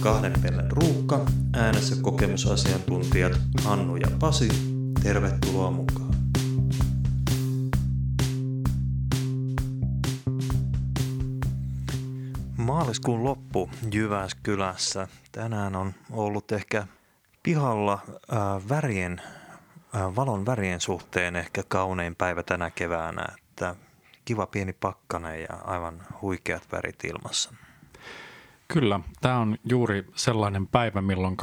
kahden pellen ruuhka, äänessä kokemusasiantuntijat Hannu ja Pasi. Tervetuloa mukaan. Maaliskuun loppu Jyväskylässä. Tänään on ollut ehkä pihalla äh, värien, äh, valon värien suhteen ehkä kaunein päivä tänä keväänä. Että kiva pieni pakkane ja aivan huikeat värit ilmassa. Kyllä, tämä on juuri sellainen päivä, milloin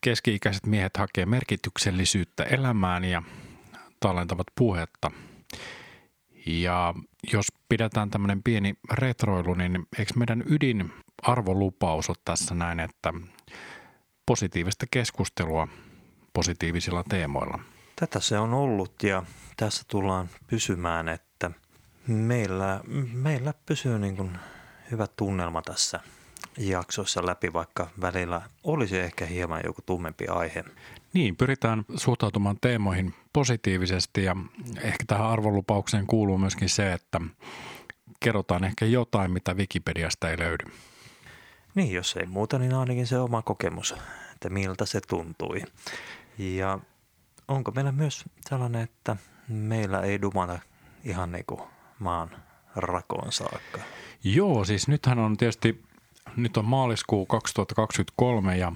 keski-ikäiset miehet hakee merkityksellisyyttä elämään ja tallentavat puhetta. Ja jos pidetään tämmöinen pieni retroilu, niin eikö meidän ydin arvolupaus ole tässä näin, että positiivista keskustelua positiivisilla teemoilla? Tätä se on ollut ja tässä tullaan pysymään, että meillä, meillä pysyy niin kuin hyvä tunnelma tässä jaksoissa läpi, vaikka välillä olisi ehkä hieman joku tummempi aihe. Niin, pyritään suhtautumaan teemoihin positiivisesti ja ehkä tähän arvolupaukseen kuuluu myöskin se, että kerrotaan ehkä jotain, mitä Wikipediasta ei löydy. Niin, jos ei muuta, niin ainakin se oma kokemus, että miltä se tuntui. Ja onko meillä myös sellainen, että meillä ei dumata ihan niin kuin maan rakoon saakka? Joo, siis nythän on tietysti, nyt on maaliskuu 2023 ja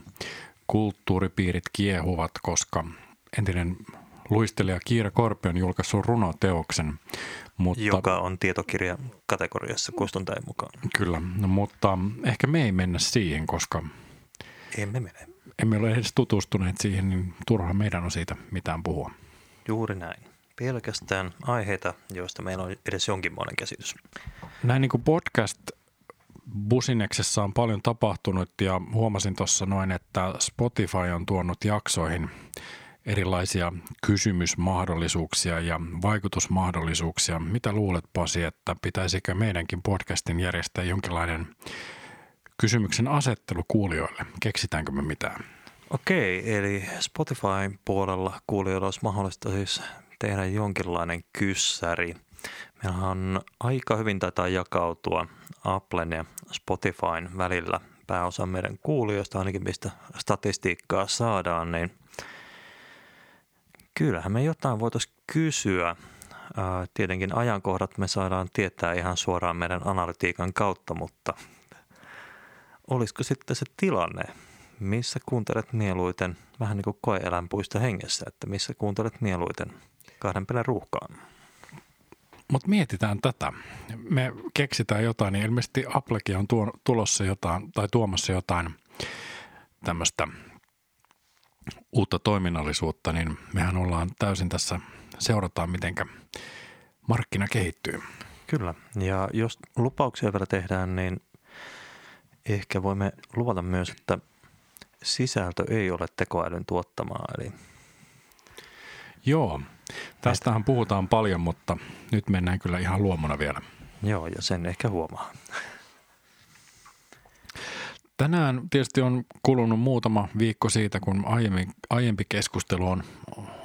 kulttuuripiirit kiehuvat, koska entinen luistelija Kiira Korpi on julkaissut runoteoksen. Mutta, Joka on tietokirja kategoriassa kustantajan mukaan. Kyllä, no, mutta ehkä me ei mennä siihen, koska emme mene. Emme ole edes tutustuneet siihen, niin turha meidän on siitä mitään puhua. Juuri näin. Pelkästään aiheita, joista meillä on edes jonkinmoinen käsitys. Näin niin kuin podcast Busineksessa on paljon tapahtunut ja huomasin tuossa noin, että Spotify on tuonut jaksoihin erilaisia kysymysmahdollisuuksia ja vaikutusmahdollisuuksia. Mitä luulet Pasi, että pitäisikö meidänkin podcastin järjestää jonkinlainen kysymyksen asettelu kuulijoille? Keksitäänkö me mitään? Okei, eli Spotify puolella kuulijoilla olisi mahdollista siis tehdä jonkinlainen kyssäri. Meillä on aika hyvin taitaa jakautua Applen ja Spotifyn välillä pääosa meidän kuulijoista, ainakin mistä statistiikkaa saadaan, niin kyllähän me jotain voitaisiin kysyä. Tietenkin ajankohdat me saadaan tietää ihan suoraan meidän analytiikan kautta, mutta olisiko sitten se tilanne, missä kuuntelet mieluiten, vähän niin kuin koeeläinpuista hengessä, että missä kuuntelet mieluiten kahden pelän ruuhkaan? Mutta mietitään tätä. Me keksitään jotain, niin ilmeisesti Applekin on tuo, tulossa jotain tai tuomassa jotain tämmöistä uutta toiminnallisuutta, niin mehän ollaan täysin tässä, seurataan mitenkä markkina kehittyy. Kyllä, ja jos lupauksia vielä tehdään, niin ehkä voimme luvata myös, että sisältö ei ole tekoälyn tuottamaa, eli Joo, tästähän puhutaan paljon, mutta nyt mennään kyllä ihan luomuna vielä. Joo, ja sen ehkä huomaa. Tänään tietysti on kulunut muutama viikko siitä, kun aiempi, aiempi keskustelu on,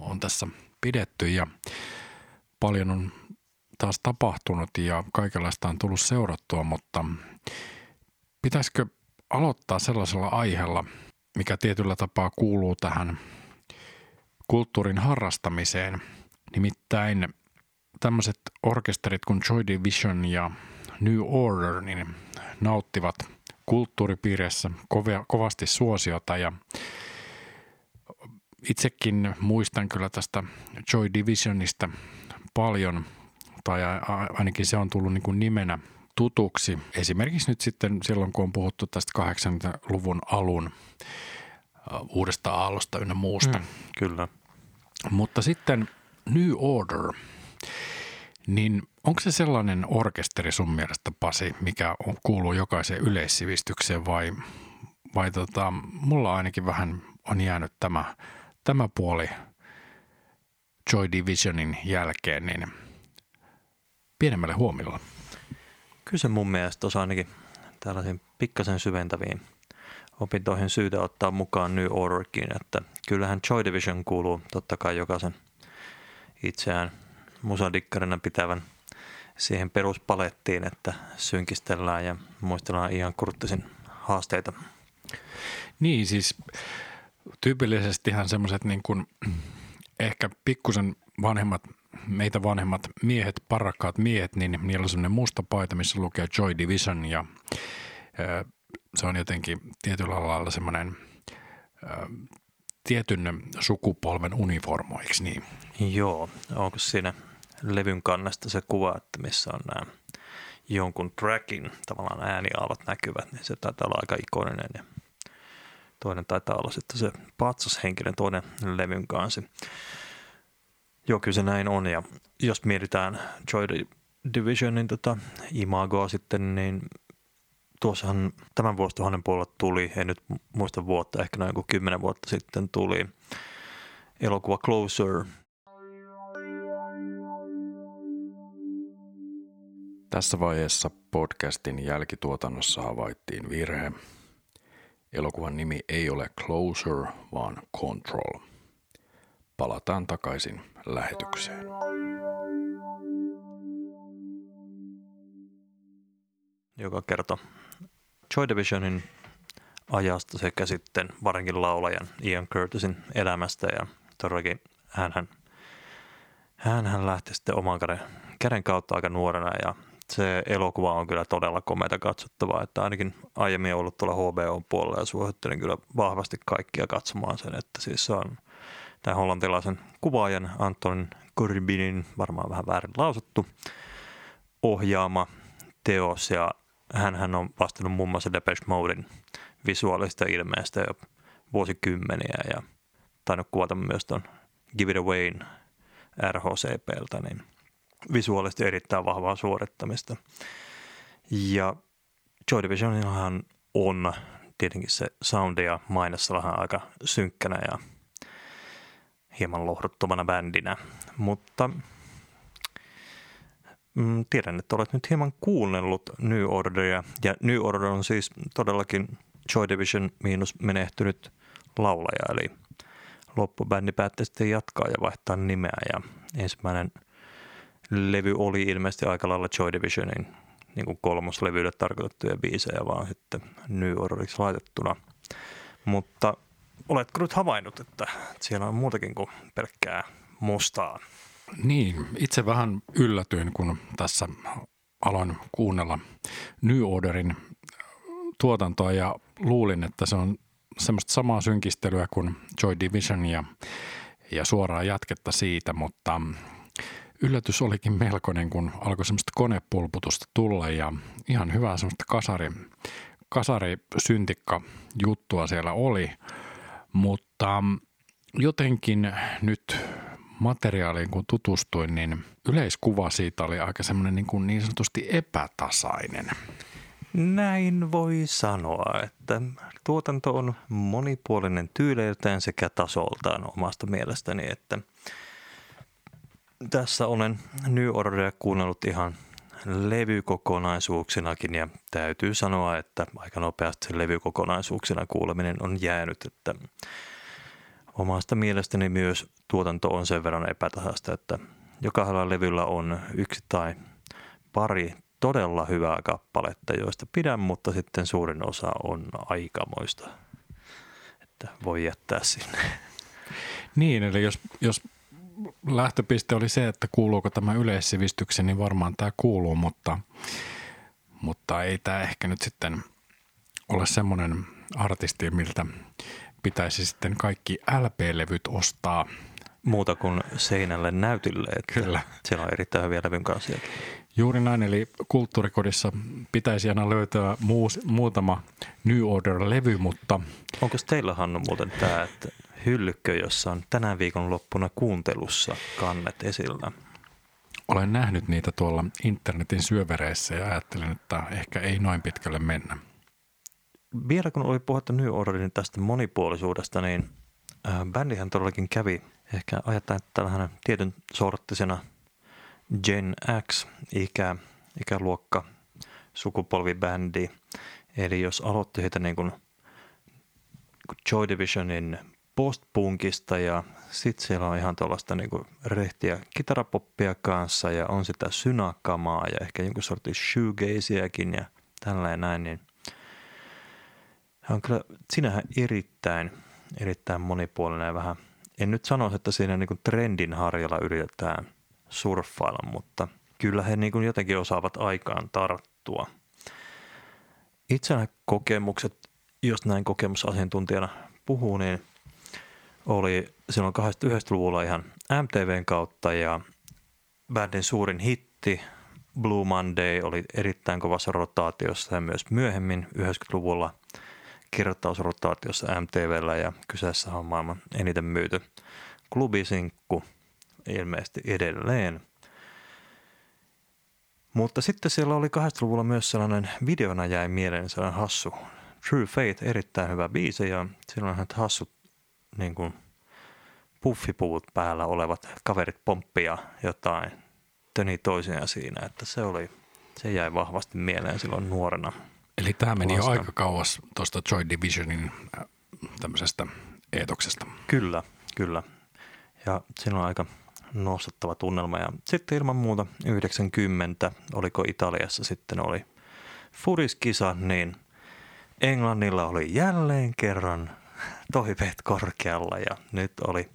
on tässä pidetty ja paljon on taas tapahtunut ja kaikenlaista on tullut seurattua, mutta pitäisikö aloittaa sellaisella aiheella, mikä tietyllä tapaa kuuluu tähän kulttuurin harrastamiseen. Nimittäin tämmöiset orkesterit kuin Joy Division ja New Order niin nauttivat kulttuuripiirissä kovasti suosiota ja itsekin muistan kyllä tästä Joy Divisionista paljon, tai ainakin se on tullut niin kuin nimenä tutuksi. Esimerkiksi nyt sitten silloin, kun on puhuttu tästä 80-luvun alun uudesta aallosta ynnä muusta. Mm, kyllä. Mutta sitten New Order, niin onko se sellainen orkesteri sun mielestä, Pasi, mikä on, kuuluu jokaiseen yleissivistykseen vai, vai tota, mulla ainakin vähän on jäänyt tämä, tämä puoli Joy Divisionin jälkeen niin pienemmälle huomiolla? Kyllä se mun mielestä on ainakin tällaisiin pikkasen syventäviin opintoihin syytä ottaa mukaan New Orderkin, että kyllähän Joy Division kuuluu totta kai jokaisen itseään musadikkarina pitävän siihen peruspalettiin, että synkistellään ja muistellaan ihan kurttisin haasteita. Niin, siis tyypillisestihän semmoiset niin kuin, ehkä pikkusen vanhemmat, meitä vanhemmat miehet, parakkaat miehet, niin niillä on semmoinen musta paita, missä lukee Joy Division ja se on jotenkin tietyllä lailla semmoinen tietyn sukupolven uniformo, eikö niin? Joo, onko siinä levyn kannesta se kuva, että missä on nämä jonkun trackin tavallaan ääniaallot näkyvät, niin se taitaa olla aika ikoninen ja toinen taitaa olla sitten se patsashenkilön toinen levyn kansi. Joo, kyllä se näin on ja jos mietitään Joy Divisionin tota imagoa sitten, niin tuossahan tämän vuosituhannen puolella tuli, en nyt muista vuotta, ehkä noin kuin kymmenen vuotta sitten tuli elokuva Closer. Tässä vaiheessa podcastin jälkituotannossa havaittiin virhe. Elokuvan nimi ei ole Closer, vaan Control. Palataan takaisin lähetykseen. Joka kertoo Joy Divisionin ajasta sekä sitten varsinkin laulajan Ian Curtisin elämästä ja todellakin hän, hän lähti sitten oman käden, käden kautta aika nuorena ja se elokuva on kyllä todella komeita katsottavaa, että ainakin aiemmin ollut tuolla HBO puolella ja suosittelen kyllä vahvasti kaikkia katsomaan sen, että siis se on tämän hollantilaisen kuvaajan Anton Corbinin, varmaan vähän väärin lausuttu, ohjaama teos ja hän on vastannut muun muassa Depeche Modein visuaalista ilmeestä jo vuosikymmeniä ja tainnut kuvata myös tuon Give It Away RHCPltä, niin visuaalisesti erittäin vahvaa suorittamista. Ja Joy Divisionillahan on tietenkin se soundi ja mainessa vähän aika synkkänä ja hieman lohduttomana bändinä, mutta mm, tiedän, että olet nyt hieman kuunnellut New Orderia ja New Order on siis todellakin Joy Division miinus menehtynyt laulaja, eli loppubändi päätti sitten jatkaa ja vaihtaa nimeä ja ensimmäinen levy oli ilmeisesti aika lailla Joy Divisionin niin kuin kolmoslevyille tarkoitettuja biisejä, vaan sitten New Orderiksi laitettuna. Mutta oletko nyt havainnut, että siellä on muutakin kuin pelkkää mustaa? Niin, itse vähän yllätyin, kun tässä aloin kuunnella New Orderin tuotantoa ja luulin, että se on semmoista samaa synkistelyä kuin Joy Division ja, ja suoraa jatketta siitä, mutta yllätys olikin melkoinen, kun alkoi semmoista konepulputusta tulla ja ihan hyvää semmoista kasari, kasari syntikka juttua siellä oli, mutta jotenkin nyt materiaaliin kun tutustuin, niin yleiskuva siitä oli aika semmoinen niin, kuin niin sanotusti epätasainen. Näin voi sanoa, että tuotanto on monipuolinen tyyleiltään sekä tasoltaan omasta mielestäni, että tässä olen New Orderia kuunnellut ihan levykokonaisuuksinakin ja täytyy sanoa, että aika nopeasti levykokonaisuuksina kuuleminen on jäänyt, että omasta mielestäni myös tuotanto on sen verran epätasasta, että jokaisella levyllä on yksi tai pari todella hyvää kappaletta, joista pidän, mutta sitten suurin osa on aikamoista, että voi jättää sinne. Niin, eli jos, jos lähtöpiste oli se, että kuuluuko tämä yleissivistyksen, niin varmaan tämä kuuluu, mutta, mutta ei tämä ehkä nyt sitten ole semmoinen artisti, miltä pitäisi sitten kaikki LP-levyt ostaa. Muuta kuin seinälle näytille, että Kyllä. siellä on erittäin hyviä levyn kanssa. Juuri näin, eli kulttuurikodissa pitäisi aina löytää muus, muutama New Order-levy, mutta... Onko teillä Hannu muuten tämä, että hyllykö, jossa on tänä viikon loppuna kuuntelussa kannet esillä? Olen nähnyt niitä tuolla internetin syövereissä ja ajattelin, että ehkä ei noin pitkälle mennä. Vielä kun oli puhuttu New Orderin tästä monipuolisuudesta, niin äh, bändihän todellakin kävi ehkä ajattelen tällainen tietyn sorttisena Gen X ikä, ikäluokka sukupolvibändi. Eli jos aloitti heitä niin kuin Joy Divisionin postpunkista ja sitten siellä on ihan tuollaista niinku rehtiä kitarapoppia kanssa ja on sitä synakamaa ja ehkä jonkun sortin shoegazeäkin ja tällä näin, niin Hän on kyllä sinähän erittäin, erittäin monipuolinen ja vähän, en nyt sanoisi, että siinä niin trendin harjalla yritetään surffailla, mutta kyllä he niin jotenkin osaavat aikaan tarttua. Itsenä kokemukset, jos näin kokemusasiantuntijana puhuu, niin oli silloin 89-luvulla ihan MTVn kautta ja bändin suurin hitti Blue Monday oli erittäin kovassa rotaatiossa ja myös myöhemmin 90-luvulla kirjoittausrotaatiossa MTVllä ja kyseessä on maailman eniten myyty klubisinkku ilmeisesti edelleen. Mutta sitten siellä oli 80-luvulla myös sellainen videona jäi mieleen sellainen hassu True Fate, erittäin hyvä biisi ja silloin hassut niin kuin puffipuvut päällä olevat kaverit pomppia jotain töni toisiaan siinä, että se oli, se jäi vahvasti mieleen silloin nuorena. Eli tämä meni jo aika kauas tuosta Joy Divisionin äh, tämmöisestä eetoksesta. Kyllä, kyllä. Ja siinä on aika nostattava tunnelma. Ja sitten ilman muuta 90, oliko Italiassa sitten oli furiskisa, niin Englannilla oli jälleen kerran toiveet korkealla ja nyt oli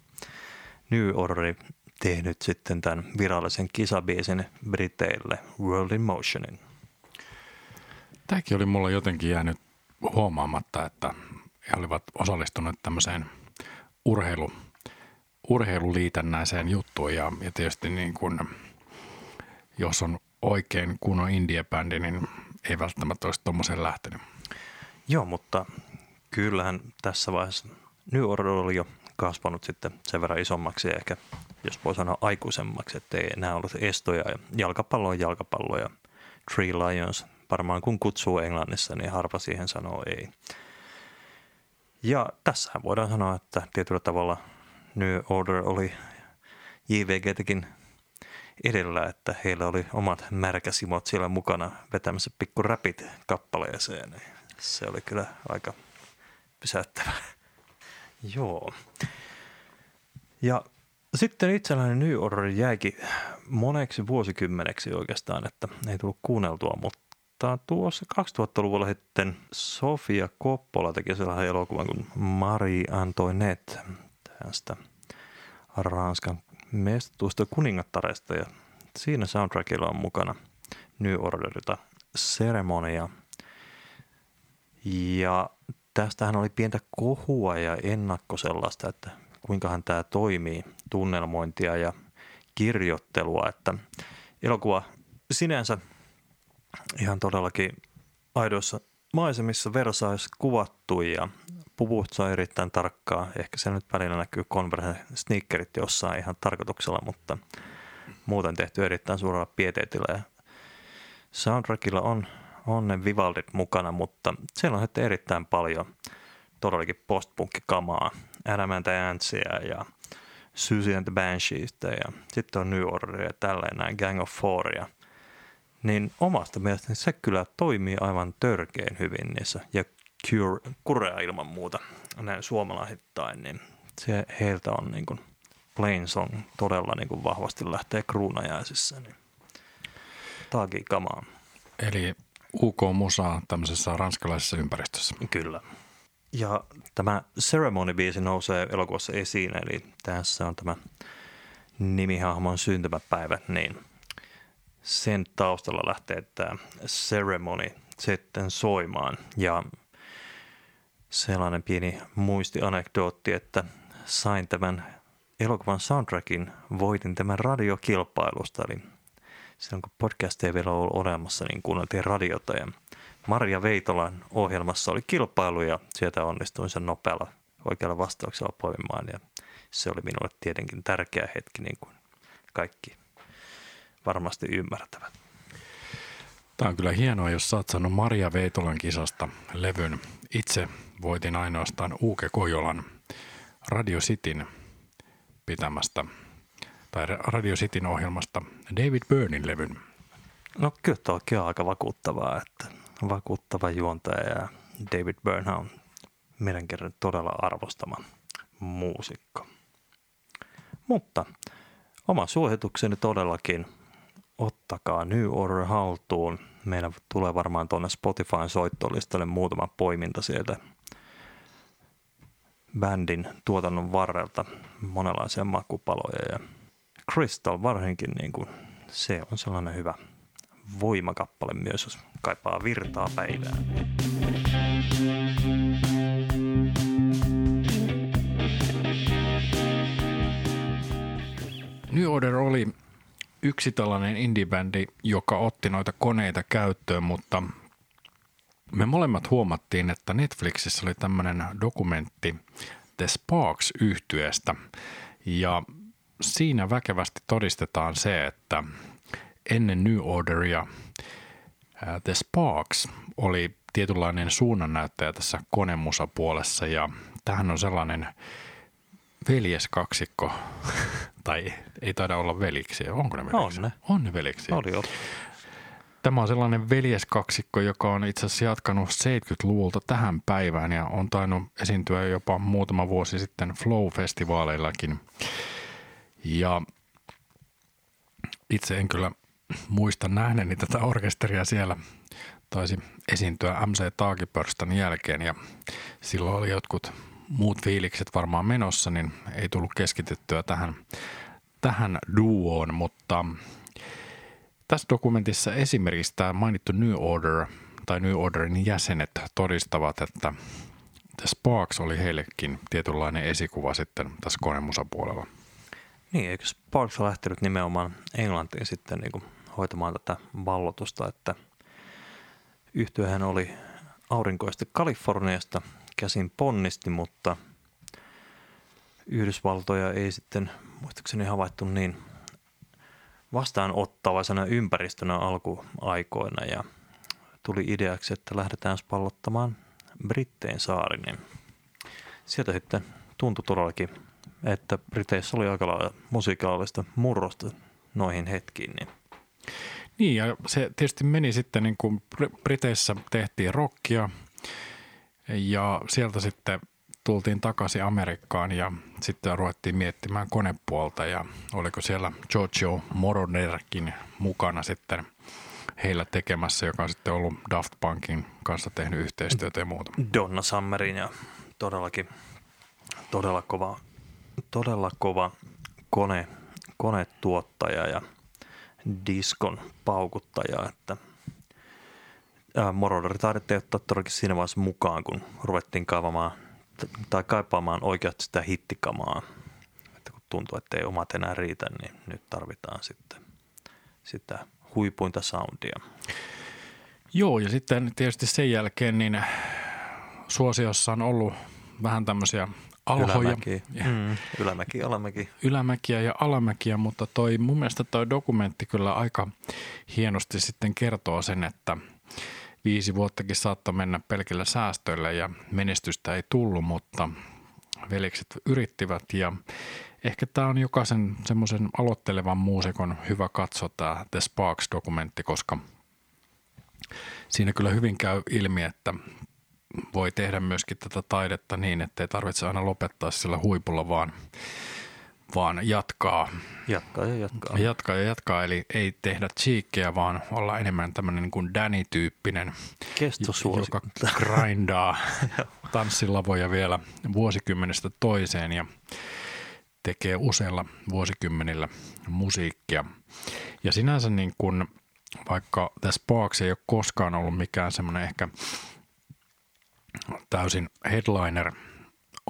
New Order tehnyt sitten tämän virallisen kisabiisin Briteille World in Motionin. Tämäkin oli mulla jotenkin jäänyt huomaamatta, että he olivat osallistuneet tämmöiseen urheilu, urheiluliitännäiseen juttuun ja, ja tietysti niin kuin, jos on oikein kunnon indie-bändi, niin ei välttämättä olisi tuommoiseen lähtenyt. Joo, mutta kyllähän tässä vaiheessa New Order oli jo kasvanut sitten sen verran isommaksi ja ehkä, jos voi sanoa aikuisemmaksi, että ei enää ollut estoja. Ja jalkapallo on jalkapallo ja Three Lions, varmaan kun kutsuu Englannissa, niin harva siihen sanoo ei. Ja tässähän voidaan sanoa, että tietyllä tavalla New Order oli JVGtäkin edellä, että heillä oli omat märkäsimot siellä mukana vetämässä pikku räpit kappaleeseen. Se oli kyllä aika pysäyttävä. Joo. Ja sitten itselläni New Order jäikin moneksi vuosikymmeneksi oikeastaan, että ei tullut kuunneltua, mutta tuossa 2000-luvulla sitten Sofia Coppola teki sellainen elokuvan kuin Marie Antoinette tästä Ranskan mestatuista kuningattaresta ja siinä soundtrackilla on mukana New Orderilta Ceremonia. Ja tästähän oli pientä kohua ja ennakko sellaista, että kuinkahan tämä toimii, tunnelmointia ja kirjoittelua, että elokuva sinänsä ihan todellakin aidoissa maisemissa Versailles kuvattu ja puvut saa erittäin tarkkaa. Ehkä se nyt välillä näkyy Converse sneakerit jossain ihan tarkoituksella, mutta muuten tehty erittäin suurella pieteetillä. Ja soundtrackilla on on ne Vivaldit mukana, mutta siellä on sitten erittäin paljon todellakin postpunkkikamaa, Adamant Antsia ja Susie and the Bansheesta ja sitten on New Order ja tälleen näin Gang of Fouria. Niin omasta mielestäni se kyllä toimii aivan törkeen hyvin niissä ja Cure, Kurea ilman muuta näin suomalaisittain, niin se heiltä on niin kuin Plain Song todella niin kuin vahvasti lähtee kruunajaisissa. Niin. Taaki kamaa. Eli UK-musaa tämmöisessä ranskalaisessa ympäristössä. Kyllä. Ja tämä Ceremony-biisi nousee elokuvassa esiin, eli tässä on tämä nimihahmon syntymäpäivä, niin sen taustalla lähtee tämä Ceremony sitten soimaan. Ja sellainen pieni muistianekdootti, että sain tämän elokuvan soundtrackin, voitin tämän radiokilpailusta, eli silloin kun podcast ei vielä ollut olemassa, niin kuunneltiin radiota. Ja Maria Veitolan ohjelmassa oli kilpailu ja sieltä onnistuin sen nopealla oikealla vastauksella poimimaan. Ja se oli minulle tietenkin tärkeä hetki niin kuin kaikki varmasti ymmärtävät. Tämä on kyllä hienoa, jos saat saanut Maria Veitolan kisasta levyn. Itse voitin ainoastaan Uuke Kojolan Radio Cityn pitämästä tai Radio Cityn ohjelmasta David Byrnin levyn. No kyllä toki on aika vakuuttavaa, että vakuuttava juontaja ja David Byrne on kerran todella arvostama muusikko. Mutta oma suositukseni todellakin ottakaa New Order haltuun. Meillä tulee varmaan tuonne Spotifyn soittolistalle muutama poiminta sieltä bändin tuotannon varrelta monenlaisia makupaloja ja Crystal varsinkin niin kuin, se on sellainen hyvä voimakappale myös, jos kaipaa virtaa päivään. New Order oli yksi tällainen indie-bändi, joka otti noita koneita käyttöön, mutta me molemmat huomattiin, että Netflixissä oli tämmöinen dokumentti The Sparks yhtyeestä. Ja siinä väkevästi todistetaan se, että ennen New Orderia The Sparks oli tietynlainen suunnannäyttäjä tässä konemusapuolessa. Ja tähän on sellainen veljeskaksikko, tai ei taida olla veliksi, onko ne veliksi? On ne. On ne veliksi. Oli jo. Tämä on sellainen veljeskaksikko, joka on itse asiassa jatkanut 70-luvulta tähän päivään ja on tainnut esiintyä jopa muutama vuosi sitten Flow-festivaaleillakin. Ja itse en kyllä muista nähneeni tätä orkesteria siellä. Taisi esiintyä MC Taakipörstan jälkeen ja silloin oli jotkut muut fiilikset varmaan menossa, niin ei tullut keskityttyä tähän, tähän duoon, mutta tässä dokumentissa esimerkiksi tämä mainittu New Order tai New Orderin jäsenet todistavat, että The Sparks oli heillekin tietynlainen esikuva sitten tässä konemusapuolella. Niin, eikö Sparks lähtenyt nimenomaan Englantiin sitten niin kuin hoitamaan tätä vallotusta, että yhtiöhän oli aurinkoista Kaliforniasta käsin ponnisti, mutta Yhdysvaltoja ei sitten muistaakseni havaittu niin vastaanottavaisena ympäristönä alkuaikoina ja tuli ideaksi, että lähdetään pallottamaan Brittein niin sieltä sitten tuntui todellakin, että Briteissä oli aika lailla musiikaalista murrosta noihin hetkiin. Niin. niin, ja se tietysti meni sitten niin kuin Briteissä tehtiin rockia ja sieltä sitten tultiin takaisin Amerikkaan ja sitten ruvettiin miettimään konepuolta ja oliko siellä Giorgio Moroderkin mukana sitten heillä tekemässä, joka on sitten ollut Daft Punkin kanssa tehnyt yhteistyötä ja muuta. Donna Summerin ja todellakin todella kova, todella kova kone, konetuottaja ja diskon paukuttaja, että Moroder taidettiin ottaa todellakin siinä vaiheessa mukaan, kun ruvettiin kaavamaan tai kaipaamaan oikeasti sitä hittikamaa. Että kun tuntuu, että ei omat enää riitä, niin nyt tarvitaan sitten sitä huipuinta soundia. Joo, ja sitten tietysti sen jälkeen niin suosiossa on ollut vähän tämmöisiä alhoja. Ylämäki, mm, ylämäki, alamäki. Ylämäkiä ja alamäkiä, mutta toi, mun mielestä toi dokumentti kyllä aika hienosti sitten kertoo sen, että – viisi vuottakin saattoi mennä pelkillä säästöillä ja menestystä ei tullut, mutta velikset yrittivät ja ehkä tämä on jokaisen semmoisen aloittelevan muusikon hyvä katsoa tämä The Sparks-dokumentti, koska siinä kyllä hyvin käy ilmi, että voi tehdä myöskin tätä taidetta niin, että ei tarvitse aina lopettaa sillä huipulla, vaan vaan jatkaa. Jatkaa ja jatkaa. Jatkaa ja jatkaa, eli ei tehdä cheekkejä, vaan olla enemmän tämmöinen niin kuin Danny-tyyppinen, joka grindaa tanssilavoja vielä vuosikymmenestä toiseen ja tekee useilla vuosikymmenillä musiikkia. Ja sinänsä niin kuin, vaikka tässä Sparks ei ole koskaan ollut mikään semmoinen ehkä täysin headliner –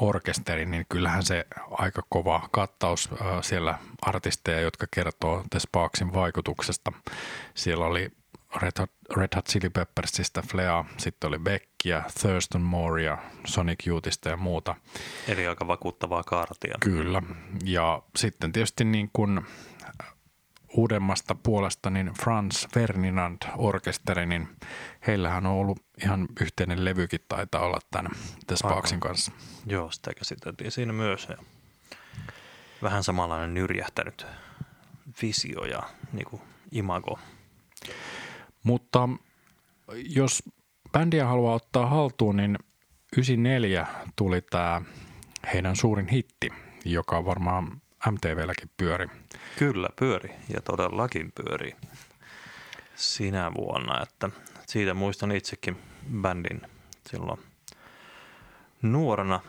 orkesteri, niin kyllähän se aika kova kattaus siellä artisteja, jotka kertoo The Sparksin vaikutuksesta. Siellä oli Red Hot, Red Hot Chili Peppersista Flea, sitten oli Beckia, Thurston Moorea, Sonic Youthista ja muuta. Eli aika vakuuttavaa kaartia. Kyllä, ja sitten tietysti niin kuin uudemmasta puolesta niin Franz Ferdinand orkesteri, niin heillähän on ollut ihan yhteinen levykin taitaa olla tämän The Sparksin kanssa. Joo, sitä käsiteltiin siinä myös. Ja vähän samanlainen nyrjähtänyt visio ja niin kuin imago. Mutta jos bändiä haluaa ottaa haltuun, niin 94 tuli tämä heidän suurin hitti, joka varmaan MTVlläkin pyöri. Kyllä pyöri ja todellakin pyöri sinä vuonna, että siitä muistan itsekin bändin silloin nuorena,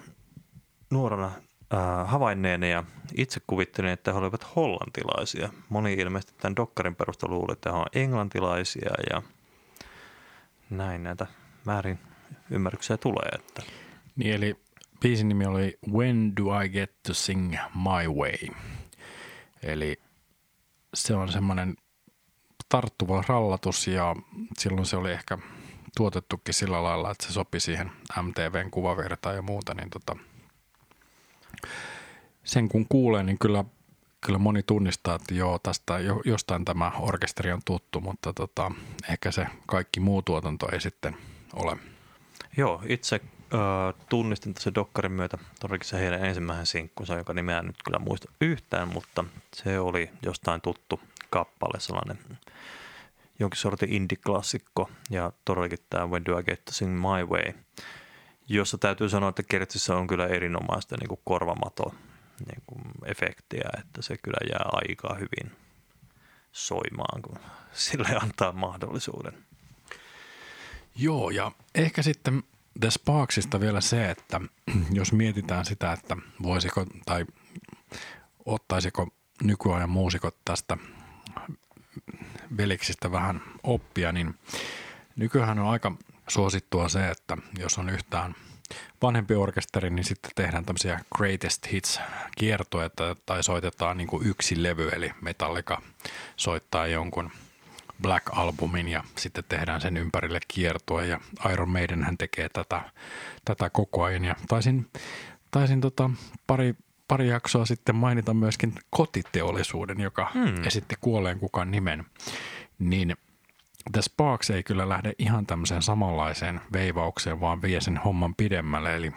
nuorena äh, havainneeni ja itse kuvittelin, että he olivat hollantilaisia. Moni ilmeisesti tämän dokkarin perusta luuli, että he ovat englantilaisia ja näin näitä väärin ymmärryksiä tulee. Että. Niin eli biisin nimi oli When Do I Get to Sing My Way? Eli se on semmoinen tarttuva rallatus ja silloin se oli ehkä tuotettukin sillä lailla, että se sopi siihen MTVn kuvavertaan ja muuta, niin tota, sen kun kuulee, niin kyllä, kyllä moni tunnistaa, että joo, tästä jo, jostain tämä orkesteri on tuttu, mutta tota, ehkä se kaikki muu tuotanto ei sitten ole. Joo, itse tunnistin tässä Dokkarin myötä todellakin se heidän ensimmäisen sinkkunsa, joka nimeä nyt kyllä muista yhtään, mutta se oli jostain tuttu kappale, sellainen jonkin sortin indie-klassikko ja todellakin tämä When Do I Get to Sing My Way, jossa täytyy sanoa, että Kertsissä on kyllä erinomaista niin kuin korvamato niin kuin efektiä, että se kyllä jää aika hyvin soimaan, kun sille antaa mahdollisuuden. Joo, ja ehkä sitten The Sparksista vielä se, että jos mietitään sitä, että voisiko tai ottaisiko nykyajan muusikot tästä veliksistä vähän oppia, niin nykyään on aika suosittua se, että jos on yhtään vanhempi orkesteri, niin sitten tehdään tämmöisiä greatest hits kiertoja tai soitetaan niin kuin yksi levy, eli Metallica soittaa jonkun Black-albumin ja sitten tehdään sen ympärille kiertoa ja Iron Maiden hän tekee tätä, tätä koko ajan ja taisin, taisin tota pari pari jaksoa sitten mainita myöskin kotiteollisuuden, joka hmm. esitti kuolleen kukaan nimen, niin The Sparks ei kyllä lähde ihan tämmöiseen samanlaiseen veivaukseen, vaan vie sen homman pidemmälle. Eli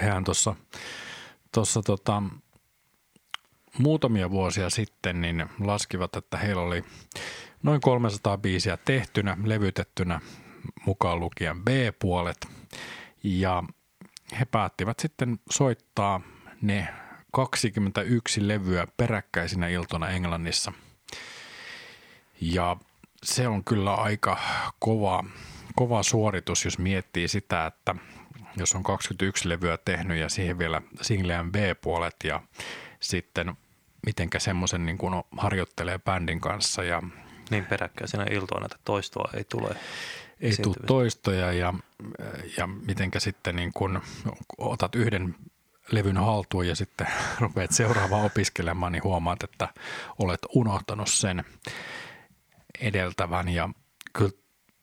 hän tuossa tota, muutamia vuosia sitten niin laskivat, että heillä oli noin 300 biisiä tehtynä, levytettynä, mukaan lukien B-puolet. Ja he päättivät sitten soittaa ne 21 levyä peräkkäisinä iltona Englannissa. Ja se on kyllä aika kova, kova suoritus, jos miettii sitä, että jos on 21 levyä tehnyt ja siihen vielä singleän B-puolet ja sitten mitenkä semmoisen niin kuin harjoittelee bändin kanssa. Ja niin peräkkäisenä iltoina, että toistoa ei tule. Ei tule toistoja ja, ja mitenkä sitten niin kun otat yhden levyn haltuun ja sitten rupeat seuraavaa opiskelemaan, niin huomaat, että olet unohtanut sen edeltävän ja kyllä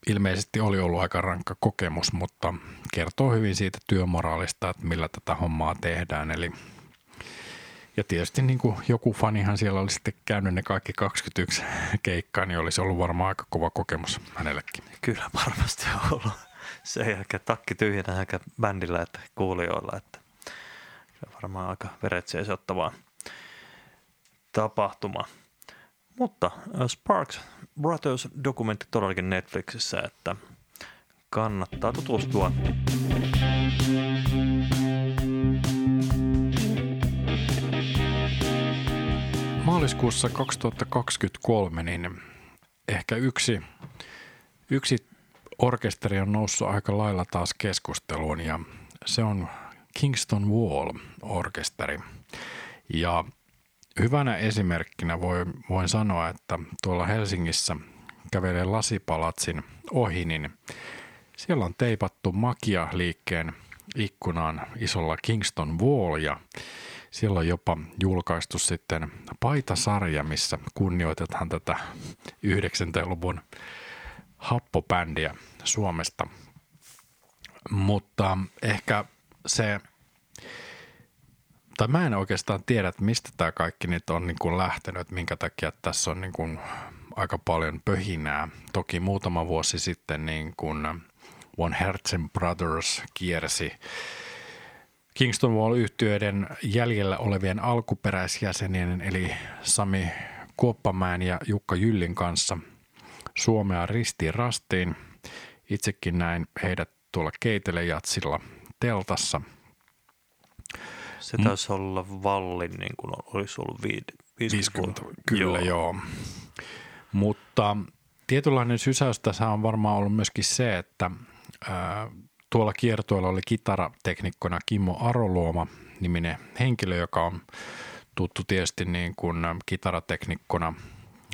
ilmeisesti oli ollut aika rankka kokemus, mutta kertoo hyvin siitä työmoraalista, että millä tätä hommaa tehdään. Eli ja tietysti niin kuin joku fanihan siellä oli sitten käynyt ne kaikki 21 keikkaa, niin olisi ollut varmaan aika kova kokemus hänellekin. Kyllä varmasti on ollut. Se ei ehkä takki tyhjänä eikä bändillä että kuulijoilla, että varmaan aika veret tapahtuma. Mutta äh, Sparks Brothers dokumentti todellakin Netflixissä, että kannattaa tutustua. Maaliskuussa 2023 niin ehkä yksi, yksi orkesteri on noussut aika lailla taas keskusteluun ja se on Kingston Wall-orkesteri. Ja hyvänä esimerkkinä voi, voin sanoa, että tuolla Helsingissä kävelee Lasipalatsin ohi, niin siellä on teipattu Makia-liikkeen ikkunaan isolla Kingston Wall ja siellä on jopa julkaistu sitten paitasarja, missä kunnioitetaan tätä 90-luvun happobändiä Suomesta. Mutta ehkä se, tai mä en oikeastaan tiedä, että mistä tämä kaikki nyt on niin kuin lähtenyt, minkä takia tässä on niin kuin aika paljon pöhinää. Toki muutama vuosi sitten niin kuin One Herzen Brothers kiersi Kingston Wall-yhtiöiden jäljellä olevien alkuperäisjäsenien eli Sami Kuoppamäen ja Jukka Jyllin kanssa Suomea ristiin rastiin. Itsekin näin heidät tuolla Keitelejatsilla teltassa. Se taisi mm. olla Vallin, niin kuin olisi ollut 50, 50 Kyllä, joo. joo. Mutta tietynlainen sysäys tässä on varmaan ollut myöskin se, että ää, tuolla kiertueella oli kitarateknikkona Kimmo Aroluoma niminen henkilö, joka on tuttu tietysti niin kuin kitarateknikkona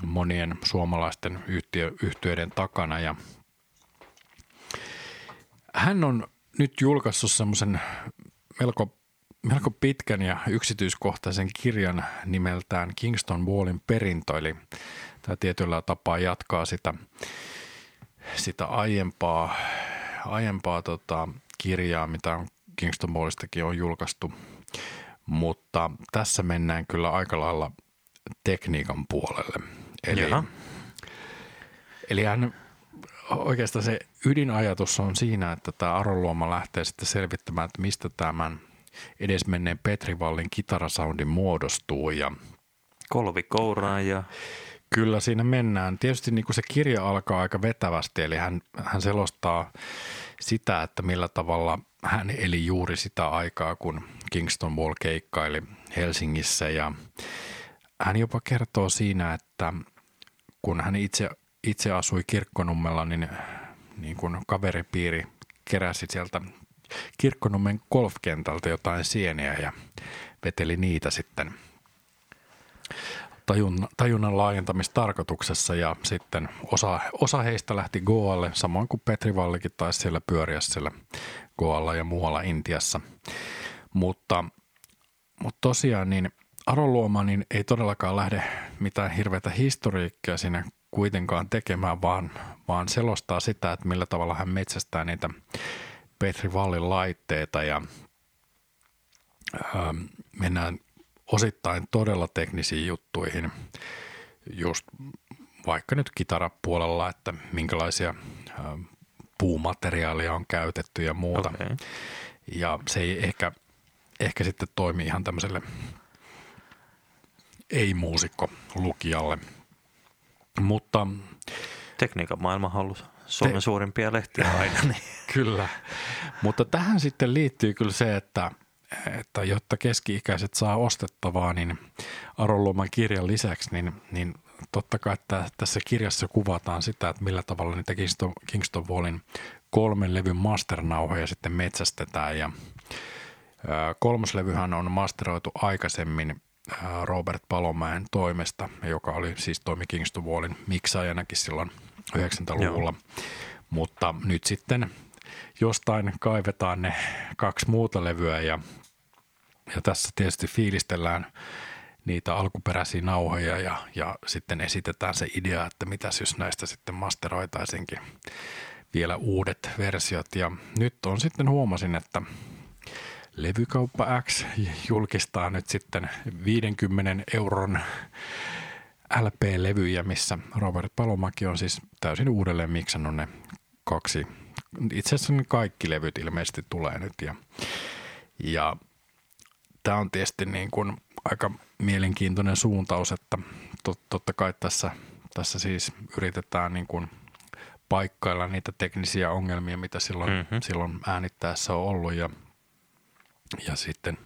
monien suomalaisten yhtiö, yhtiöiden takana. Ja hän on nyt julkaissut semmoisen melko, melko pitkän ja yksityiskohtaisen kirjan nimeltään Kingston Wallin perintö, eli tämä tietyllä tapaa jatkaa sitä, sitä aiempaa, aiempaa tota, kirjaa, mitä on Kingston Wallistakin on julkaistu, mutta tässä mennään kyllä aika lailla tekniikan puolelle. Eli, eli hän oikeastaan se ydinajatus on siinä, että tämä Aroluoma lähtee sitten selvittämään, että mistä tämän edesmenneen Petri Vallin kitarasoundi muodostuu. Ja Kolvi kouraan ja... Kyllä siinä mennään. Tietysti niin kuin se kirja alkaa aika vetävästi, eli hän, hän selostaa sitä, että millä tavalla hän eli juuri sitä aikaa, kun Kingston Wall keikkaili Helsingissä ja hän jopa kertoo siinä, että kun hän itse, itse asui Kirkkonummella, niin, niin kun kaveripiiri keräsi sieltä Kirkkonummen golfkentältä jotain sieniä ja veteli niitä sitten tajun, tajunnan laajentamistarkoituksessa ja sitten osa, osa heistä lähti Goalle, samoin kuin Petri Vallikin taisi siellä pyöriä siellä Goalla ja muualla Intiassa. Mutta, mutta tosiaan niin Aro Luoma niin ei todellakaan lähde mitään hirveätä historiikkia siinä kuitenkaan tekemään, vaan, vaan selostaa sitä, että millä tavalla hän metsästää niitä Petri Vallin laitteita ja ää, mennään osittain todella teknisiin juttuihin, just vaikka nyt kitarapuolella, että minkälaisia puumateriaalia on käytetty ja muuta. Okay. Ja se ei ehkä, ehkä sitten toimi ihan tämmöiselle ei-muusikko lukijalle. Mutta tekniikan maailman hallussa. Suomen te- suurimpia lehtiä aina. Niin. kyllä, mutta tähän sitten liittyy kyllä se, että, että jotta keski-ikäiset saa ostettavaa, niin Aroluoman kirjan lisäksi, niin, niin totta kai että tässä kirjassa kuvataan sitä, että millä tavalla niitä Kingston, Kingston Wallin kolmen levyn masternauhoja sitten metsästetään ja kolmoslevyhän on masteroitu aikaisemmin Robert Palomäen toimesta, joka oli siis toimi Kingston Wallin miksaajanakin silloin 90-luvulla. Joo. Mutta nyt sitten jostain kaivetaan ne kaksi muuta levyä ja, ja tässä tietysti fiilistellään niitä alkuperäisiä nauhoja ja, ja sitten esitetään se idea, että mitäs jos näistä sitten masteroitaisinkin vielä uudet versiot. Ja nyt on sitten huomasin, että Levykauppa X julkistaa nyt sitten 50 euron LP-levyjä, missä Robert Palomäki on siis täysin uudelleen miksannut ne kaksi. Itse asiassa ne kaikki levyt ilmeisesti tulee nyt ja, ja tämä on tietysti niin kuin aika mielenkiintoinen suuntaus, että tot, totta kai tässä, tässä siis yritetään niin kuin paikkailla niitä teknisiä ongelmia, mitä silloin, mm-hmm. silloin äänittäessä on ollut ja – ja sitten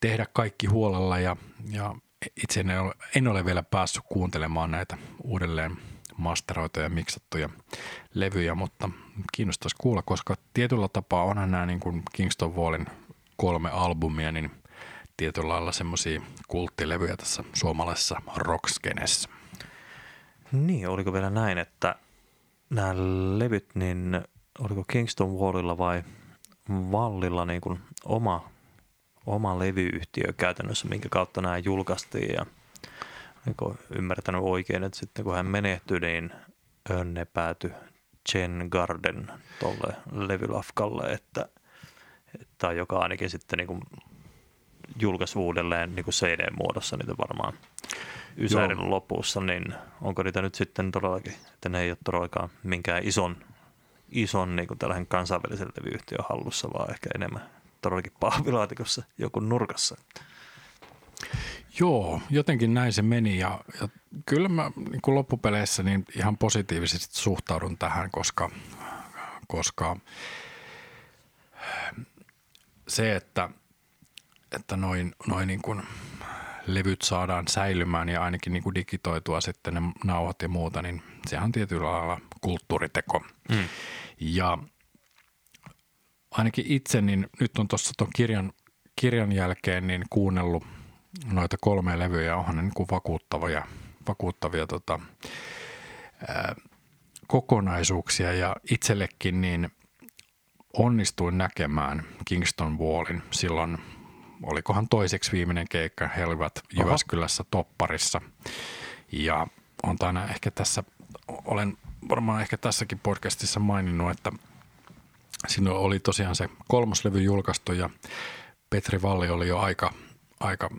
tehdä kaikki huolella ja, ja itse en ole, en ole vielä päässyt kuuntelemaan näitä uudelleen masteroituja ja miksattuja levyjä, mutta kiinnostaisi kuulla, koska tietyllä tapaa onhan nämä niin kuin Kingston Wallin kolme albumia, niin tietyllä lailla semmoisia kulttilevyjä tässä suomalaisessa rockskenessä. Niin, oliko vielä näin, että nämä levyt, niin oliko Kingston Wallilla vai Vallilla niin kuin oma, oma levyyhtiö käytännössä, minkä kautta nämä julkaistiin ja niin ymmärtänyt oikein, että sitten kun hän menehtyi, niin ne päätyi Chen Garden tuolle levylafkalle, että, että joka ainakin sitten niin kuin julkaisi uudelleen niin kuin CD-muodossa niitä varmaan Ysärin lopussa, niin onko niitä nyt sitten todellakin, että ne ei ole todellakaan minkään ison ison niin kuin tällaisen kansainvälisen levyyhtiön hallussa, vaan ehkä enemmän todellakin pahvilaatikossa joku nurkassa. Joo, jotenkin näin se meni ja, ja kyllä mä niin kuin loppupeleissä niin ihan positiivisesti suhtaudun tähän, koska, koska se, että, että noin, noin niin kuin levyt saadaan säilymään ja ainakin niin kuin digitoitua sitten ne nauhat ja muuta, niin sehän on tietyllä lailla kulttuuriteko. Mm. Ja ainakin itse, niin nyt on tuossa tuon kirjan, kirjan jälkeen niin kuunnellut noita kolme levyä ja onhan ne niin kuin vakuuttavia, vakuuttavia tota, ää, kokonaisuuksia ja itsellekin niin onnistuin näkemään Kingston Wallin silloin, olikohan toiseksi viimeinen keikka, he olivat Jyväskylässä Topparissa. Ja on aina ehkä tässä, olen varmaan ehkä tässäkin podcastissa maininnut, että siinä oli tosiaan se kolmoslevy julkaistu ja Petri Valli oli jo aika, aika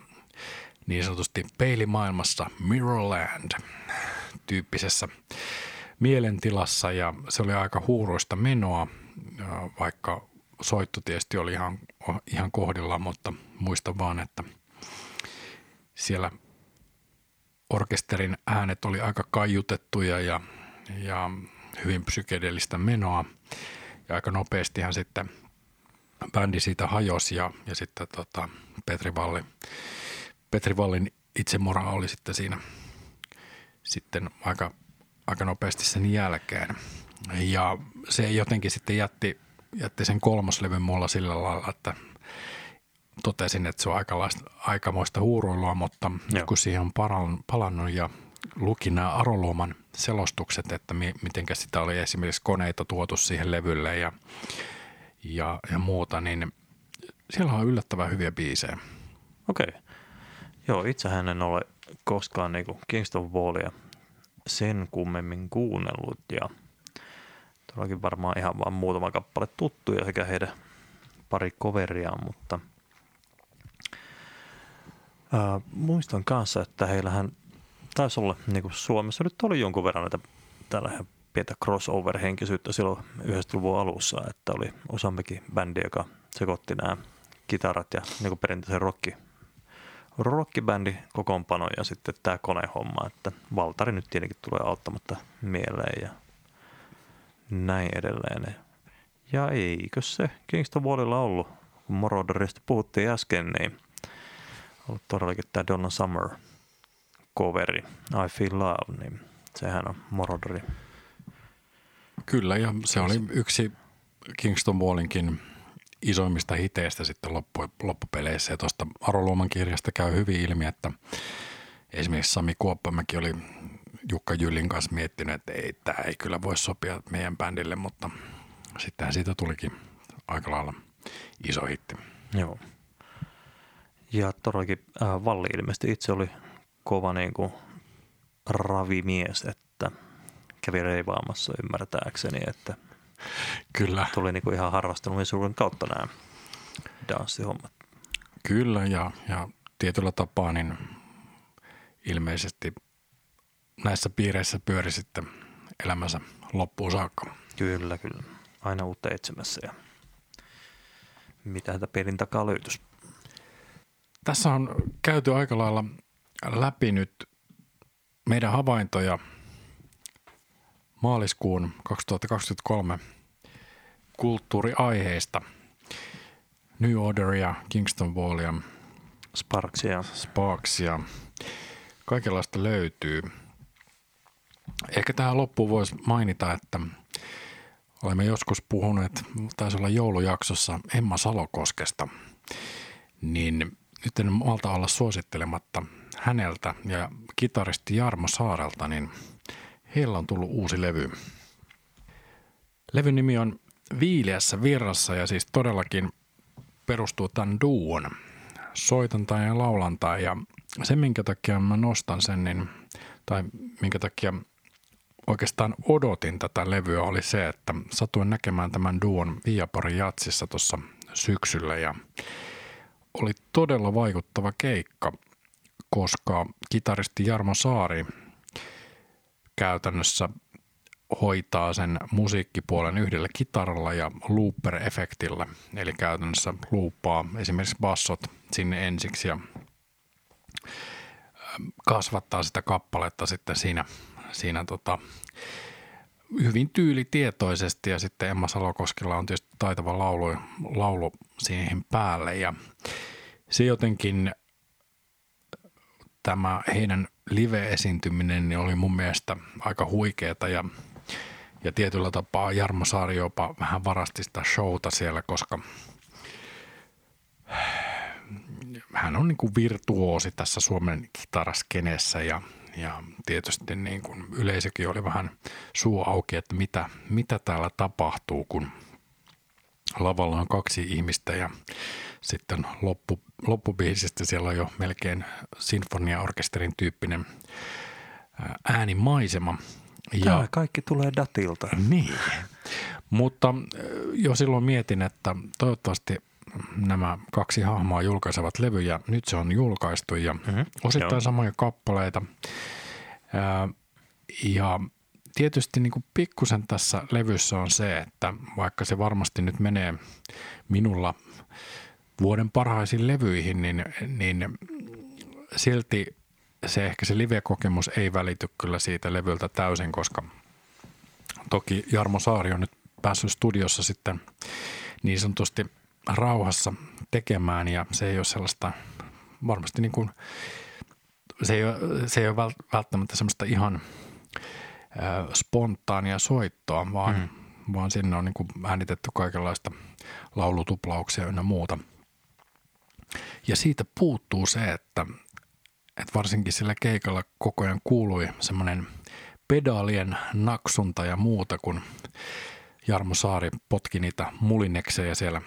niin sanotusti peilimaailmassa Mirrorland tyyppisessä mielentilassa ja se oli aika huuruista menoa, vaikka soitto tietysti oli ihan, ihan kohdillaan, mutta muista vaan, että siellä orkesterin äänet oli aika kaiutettuja ja, ja hyvin psykedeellistä menoa. Ja aika nopeastihan sitten bändi siitä hajosi ja, ja sitten tota Petri, Valli, Petri Vallin itsemora oli sitten siinä sitten aika, aika nopeasti sen jälkeen. Ja se jotenkin sitten jätti, jätti sen kolmoslevyn mulla sillä lailla, että totesin, että se on aikalaista, aikamoista huuruilua, mutta Joo. kun siihen on palannut ja luki nämä Aroluoman selostukset, että mi, miten sitä oli esimerkiksi koneita tuotu siihen levylle ja, ja, ja muuta, niin siellä on yllättävän hyviä biisejä. Okei. Okay. Joo, itsehän en ole koskaan niin Kingston Wallia sen kummemmin kuunnellut ja todellakin varmaan ihan vain muutama kappale tuttuja sekä heidän pari coveriaan, mutta – Äh, muistan kanssa, että heillähän taisi olla, niin kuin Suomessa nyt oli jonkun verran näitä tällä pientä crossover-henkisyyttä silloin 90-luvun alussa, että oli useampikin bändi, joka sekoitti nämä kitarat ja niin kuin perinteisen rocki, rockibändi kokoonpano ja sitten tämä konehomma, että Valtari nyt tietenkin tulee auttamatta mieleen ja näin edelleen. Ja eikö se Kingston Wallilla ollut, kun Moroderista puhuttiin äsken, niin – ollut todellakin tämä Donna Summer coveri, I Feel Love, niin sehän on Morodori. Kyllä, ja se oli yksi Kingston Wallinkin isoimmista hiteistä sitten loppu, loppupeleissä. Ja tuosta Aroluoman kirjasta käy hyvin ilmi, että esimerkiksi Sami Kuoppamäki oli Jukka Jyllin kanssa miettinyt, että ei, tämä ei kyllä voi sopia meidän bändille, mutta sittenhän siitä tulikin aika lailla iso hitti. Joo. Ja todellakin äh, Valli ilmeisesti itse oli kova niin kuin ravimies, että kävi reivaamassa ymmärtääkseni, että Kyllä. tuli niin kuin ihan harrastelullisuuden kautta nämä danssihommat. Kyllä ja, ja tietyllä tapaa niin ilmeisesti näissä piireissä pyöri sitten elämänsä loppuun saakka. Kyllä, kyllä. Aina uutta etsimässä ja mitä tätä pelin takaa löytyisi. Tässä on käyty aika lailla läpi nyt meidän havaintoja maaliskuun 2023 kulttuuriaiheista. New Orderia, Kingston Wallia, Sparksia. Sparksia. Kaikenlaista löytyy. Ehkä tähän loppuun voisi mainita, että olemme joskus puhuneet, taisi olla joulujaksossa Emma Salokoskesta, niin nyt en malta olla suosittelematta häneltä ja kitaristi Jarmo Saarelta, niin heillä on tullut uusi levy. Levyn nimi on Viileässä virrassa ja siis todellakin perustuu tämän duon soitantaa ja laulantaa ja se minkä takia mä nostan sen, niin, tai minkä takia oikeastaan odotin tätä levyä oli se, että satuin näkemään tämän duon Viaporin jatsissa tuossa syksyllä ja oli todella vaikuttava keikka, koska kitaristi Jarmo Saari käytännössä hoitaa sen musiikkipuolen yhdellä kitaralla ja looper-efektillä. Eli käytännössä luuppaa esimerkiksi bassot sinne ensiksi ja kasvattaa sitä kappaletta sitten siinä, siinä tota, hyvin tyylitietoisesti ja sitten Emma Salokoskella on tietysti taitava laulu, laulu siihen päälle. Ja se jotenkin tämä heidän live-esiintyminen niin oli mun mielestä aika huikeeta ja, Ja tietyllä tapaa Jarmo Saari jopa vähän varasti sitä showta siellä, koska hän on niin kuin virtuoosi tässä Suomen kitaraskeneessä ja, ja tietysti niin kuin yleisökin oli vähän suu auki, että mitä, mitä täällä tapahtuu, kun lavalla on kaksi ihmistä ja sitten loppu, loppubiisistä siellä on jo melkein sinfoniaorkesterin tyyppinen äänimaisema. Ja Tämä kaikki tulee datilta. Niin, mutta jo silloin mietin, että toivottavasti nämä kaksi hahmoa julkaisevat levyjä. Nyt se on julkaistu ja mm-hmm. osittain Joo. samoja kappaleita. Ja tietysti niin kuin pikkusen tässä levyssä on se, että vaikka se varmasti nyt menee minulla vuoden parhaisiin levyihin, niin, niin silti se ehkä se live-kokemus ei välity kyllä siitä levyltä täysin, koska toki Jarmo Saari on nyt päässyt studiossa sitten niin sanotusti rauhassa tekemään ja se ei ole sellaista varmasti niin kuin, se ei ole, se ei ole välttämättä semmoista ihan spontaania soittoa, vaan, mm. vaan sinne on niin kuin äänitetty kaikenlaista laulutuplauksia ynnä muuta. Ja siitä puuttuu se, että, että varsinkin sillä keikalla koko ajan kuului semmoinen pedaalien naksunta ja muuta, kun Jarmo Saari potki niitä mulineksejä siellä,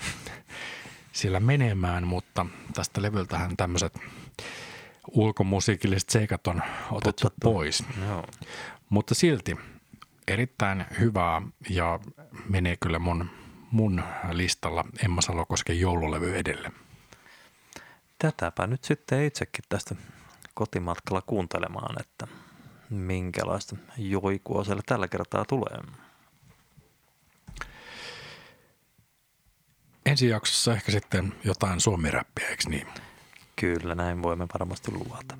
siellä menemään, mutta tästä levyltähän tämmöiset ulkomusiikilliset seikat on otettu Totta, pois. Joo. Mutta silti erittäin hyvää ja menee kyllä mun, mun listalla Emma Salokosken joululevy edelle. Tätäpä nyt sitten itsekin tästä kotimatkalla kuuntelemaan, että minkälaista joikua siellä tällä kertaa tulee. Ensi jaksossa ehkä sitten jotain suomiräppiä, eikö niin? Kyllä, näin voimme varmasti luvata.